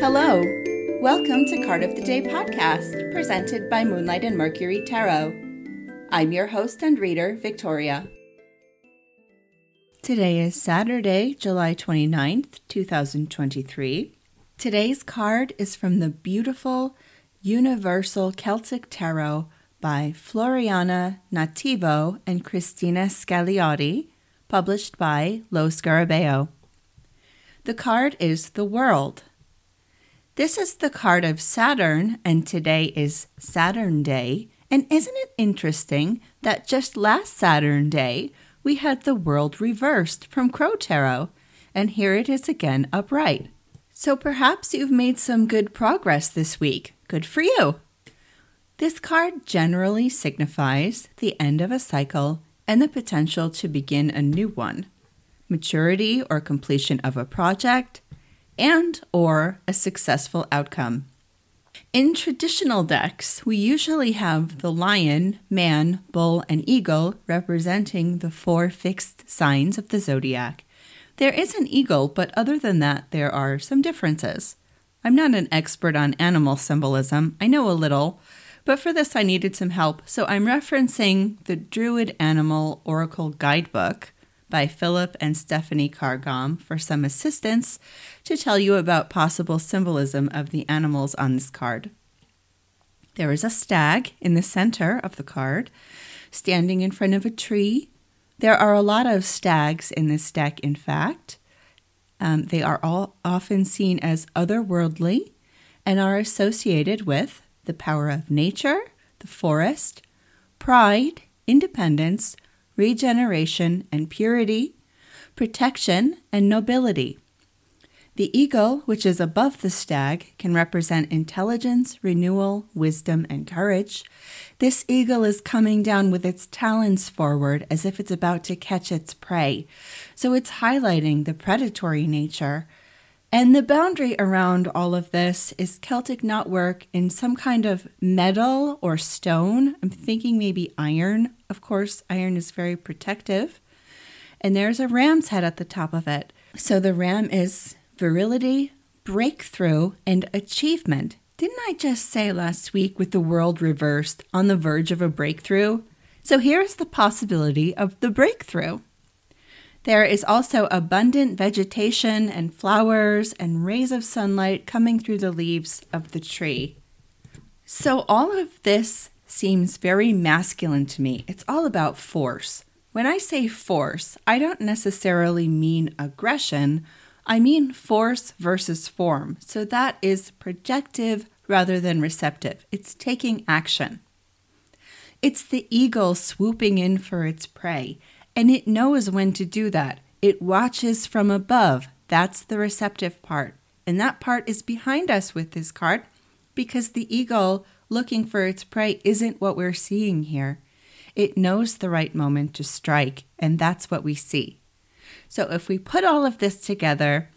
Hello. Welcome to Card of the Day podcast, presented by Moonlight and Mercury Tarot. I'm your host and reader, Victoria. Today is Saturday, July 29th, 2023. Today's card is from the beautiful Universal Celtic Tarot by Floreana Nativo and Cristina Scagliotti, published by Lo Scarabeo. The card is the World. This is the card of Saturn, and today is Saturn Day. And isn't it interesting that just last Saturn Day we had the world reversed from Crow Tarot, and here it is again upright. So perhaps you've made some good progress this week. Good for you! This card generally signifies the end of a cycle and the potential to begin a new one, maturity or completion of a project, and or a successful outcome. In traditional decks, we usually have the lion, man, bull, and eagle representing the four fixed signs of the zodiac. There is an eagle, but other than that, there are some differences. I'm not an expert on animal symbolism, I know a little, but for this I needed some help, so I'm referencing the Druid Animal Oracle Guidebook by Philip and Stephanie Carr-Gomm for some assistance to tell you about possible symbolism of the animals on this card. There is a stag in the center of the card, standing in front of a tree. There are a lot of stags in this deck, in fact. Um, they are all often seen as otherworldly and are associated with the power of nature, the forest, pride, independence, regeneration and purity, protection and nobility. The eagle, which is above the stag, can represent intelligence, renewal, wisdom, and courage. This eagle is coming down with its talons forward as if it's about to catch its prey. So it's highlighting the predatory nature. And the boundary around all of this is Celtic knotwork in some kind of metal or stone. I'm thinking maybe iron. Of course, iron is very protective. And there's a ram's head at the top of it. So the ram is virility, breakthrough, and achievement. Didn't I just say last week with the world reversed on the verge of a breakthrough? So here's the possibility of the breakthrough. There is also abundant vegetation and flowers and rays of sunlight coming through the leaves of the tree. So, all of this seems very masculine to me. It's all about force. When I say force, I don't necessarily mean aggression I mean force versus form. So that is projective rather than receptive. It's taking action. It's the eagle swooping in for its prey, and it knows when to do that. It watches from above. That's the receptive part. And that part is behind us with this card because the eagle looking for its prey isn't what we're seeing here. It knows the right moment to strike, and that's what we see. So if we put all of this together,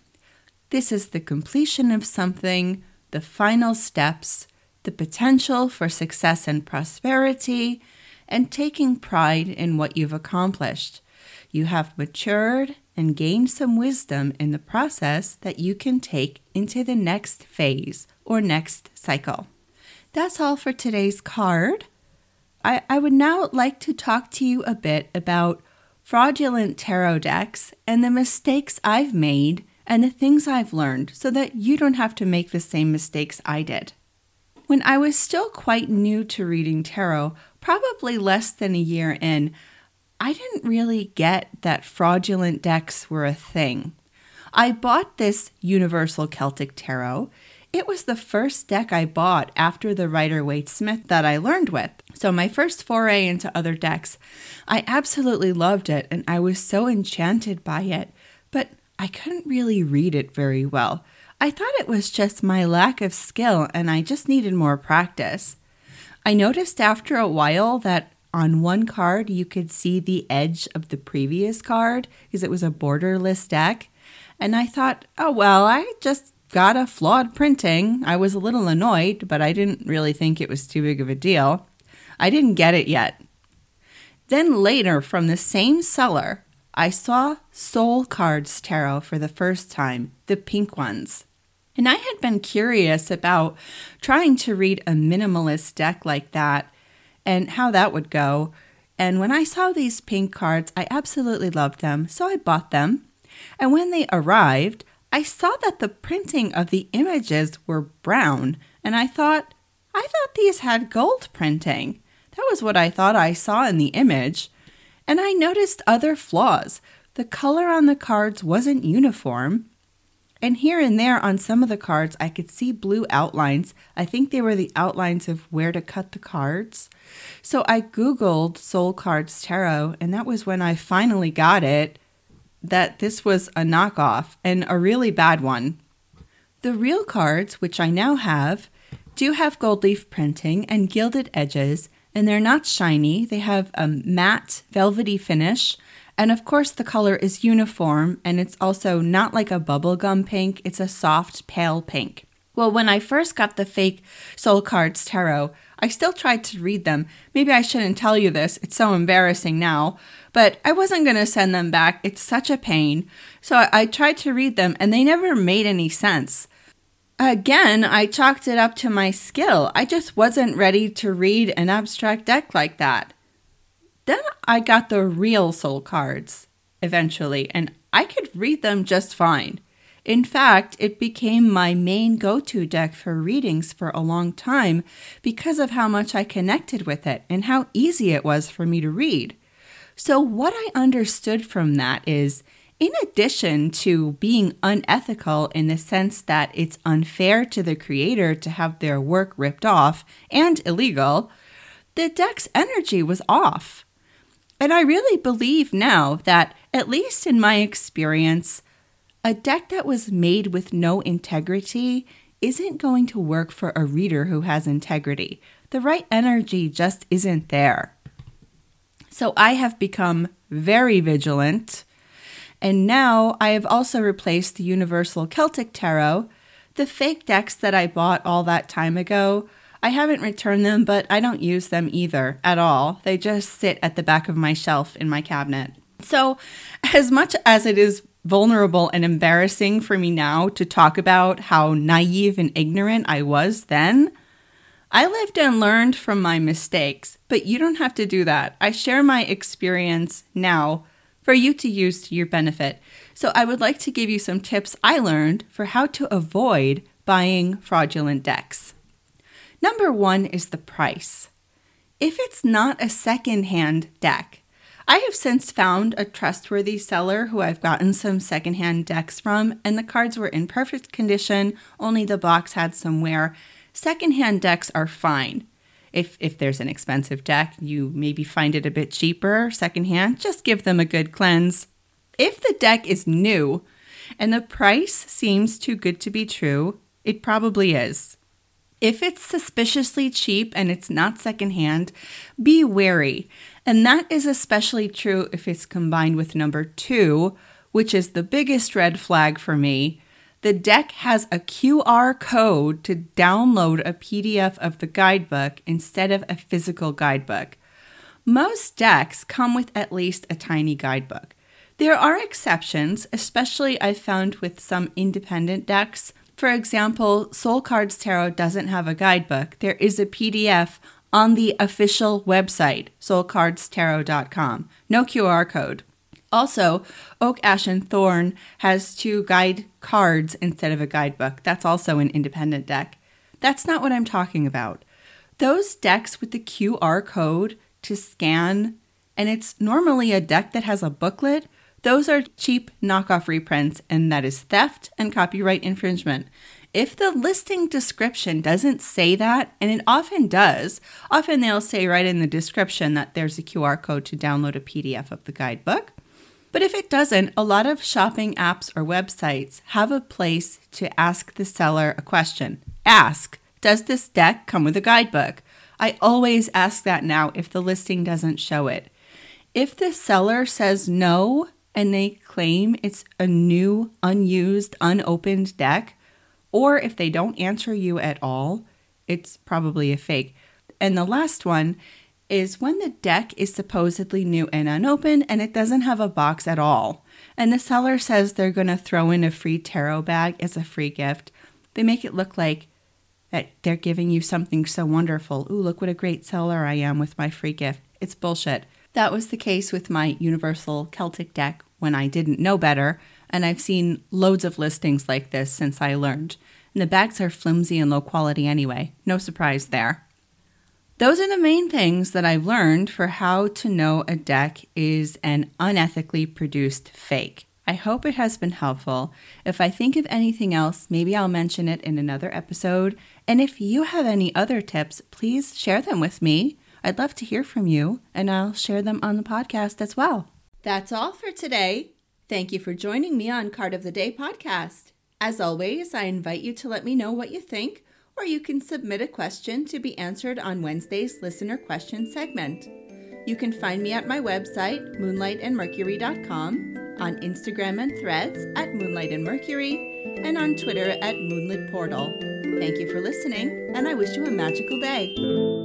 this is the completion of something, the final steps, the potential for success and prosperity, and taking pride in what you've accomplished. You have matured and gained some wisdom in the process that you can take into the next phase or next cycle. That's all for today's card. I, I would now like to talk to you a bit about fraudulent tarot decks and the mistakes I've made and the things I've learned so that you don't have to make the same mistakes I did. When I was still quite new to reading tarot, probably less than a year in, I didn't really get that fraudulent decks were a thing. I bought this Universal Celtic Tarot. It was the first deck I bought after the Rider Waite Smith that I learned with. So, my first foray into other decks, I absolutely loved it and I was so enchanted by it, but I couldn't really read it very well. I thought it was just my lack of skill and I just needed more practice. I noticed after a while that on one card you could see the edge of the previous card because it was a borderless deck. And I thought, oh, well, I just got a flawed printing. I was a little annoyed, but I didn't really think it was too big of a deal. I didn't get it yet. Then later, from the same seller, I saw Soul Cards Tarot for the first time, the pink ones. And I had been curious about trying to read a minimalist deck like that and how that would go. And when I saw these pink cards, I absolutely loved them, so I bought them. And when they arrived, I saw that the printing of the images were brown, and I thought, I thought these had gold printing. That was what I thought I saw in the image. And I noticed other flaws. The color on the cards wasn't uniform. And here and there on some of the cards, I could see blue outlines. I think they were the outlines of where to cut the cards. So I Googled Soul Cards Tarot, and that was when I finally got it that this was a knockoff and a really bad one. The real cards, which I now have, do have gold leaf printing and gilded edges, and they're not shiny. They have a matte, velvety finish. And of course, the color is uniform, and it's also not like a bubblegum pink, it's a soft, pale pink. Well, when I first got the fake Soul Cards Tarot, I still tried to read them. Maybe I shouldn't tell you this, it's so embarrassing now, but I wasn't going to send them back. It's such a pain. So I tried to read them, and they never made any sense. Again, I chalked it up to my skill. I just wasn't ready to read an abstract deck like that. Then I got the real soul cards eventually, and I could read them just fine. In fact, it became my main go to deck for readings for a long time because of how much I connected with it and how easy it was for me to read. So, what I understood from that is in addition to being unethical in the sense that it's unfair to the creator to have their work ripped off and illegal, the deck's energy was off. And I really believe now that, at least in my experience, a deck that was made with no integrity isn't going to work for a reader who has integrity. The right energy just isn't there. So I have become very vigilant. And now I have also replaced the Universal Celtic Tarot. The fake decks that I bought all that time ago, I haven't returned them, but I don't use them either at all. They just sit at the back of my shelf in my cabinet. So, as much as it is vulnerable and embarrassing for me now to talk about how naive and ignorant I was then. I lived and learned from my mistakes, but you don't have to do that. I share my experience now for you to use to your benefit. So I would like to give you some tips I learned for how to avoid buying fraudulent decks. Number one is the price. If it's not a second-hand deck, I have since found a trustworthy seller who I've gotten some secondhand decks from, and the cards were in perfect condition, only the box had some wear. Secondhand decks are fine. If, if there's an expensive deck, you maybe find it a bit cheaper secondhand, just give them a good cleanse. If the deck is new and the price seems too good to be true, it probably is. If it's suspiciously cheap and it's not secondhand, be wary. And that is especially true if it's combined with number two, which is the biggest red flag for me. The deck has a QR code to download a PDF of the guidebook instead of a physical guidebook. Most decks come with at least a tiny guidebook. There are exceptions, especially I've found with some independent decks for example, Soul Cards Tarot doesn't have a guidebook. There is a PDF on the official website, soulcardstarot.com. No QR code. Also, Oak, Ash, and Thorn has two guide cards instead of a guidebook. That's also an independent deck. That's not what I'm talking about. Those decks with the QR code to scan, and it's normally a deck that has a booklet, those are cheap knockoff reprints, and that is theft and copyright infringement. If the listing description doesn't say that, and it often does, often they'll say right in the description that there's a QR code to download a PDF of the guidebook. But if it doesn't, a lot of shopping apps or websites have a place to ask the seller a question. Ask, does this deck come with a guidebook? I always ask that now if the listing doesn't show it. If the seller says no, and they claim it's a new, unused, unopened deck, or if they don't answer you at all, it's probably a fake. And the last one, is when the deck is supposedly new and unopened and it doesn't have a box at all. And the seller says they're going to throw in a free tarot bag as a free gift. They make it look like that they're giving you something so wonderful. Ooh, look what a great seller I am with my free gift. It's bullshit. That was the case with my Universal Celtic deck when I didn't know better, and I've seen loads of listings like this since I learned. And the bags are flimsy and low quality anyway. No surprise there. Those are the main things that I've learned for how to know a deck is an unethically produced fake. I hope it has been helpful. If I think of anything else, maybe I'll mention it in another episode. And if you have any other tips, please share them with me. I'd love to hear from you, and I'll share them on the podcast as well. That's all for today. Thank you for joining me on Card of the Day podcast. As always, I invite you to let me know what you think, or you can submit a question to be answered on Wednesday's listener question segment. You can find me at my website, moonlightandmercury.com, on Instagram and threads at Moonlight and on Twitter at Moonlit Portal. Thank you for listening, and I wish you a magical day.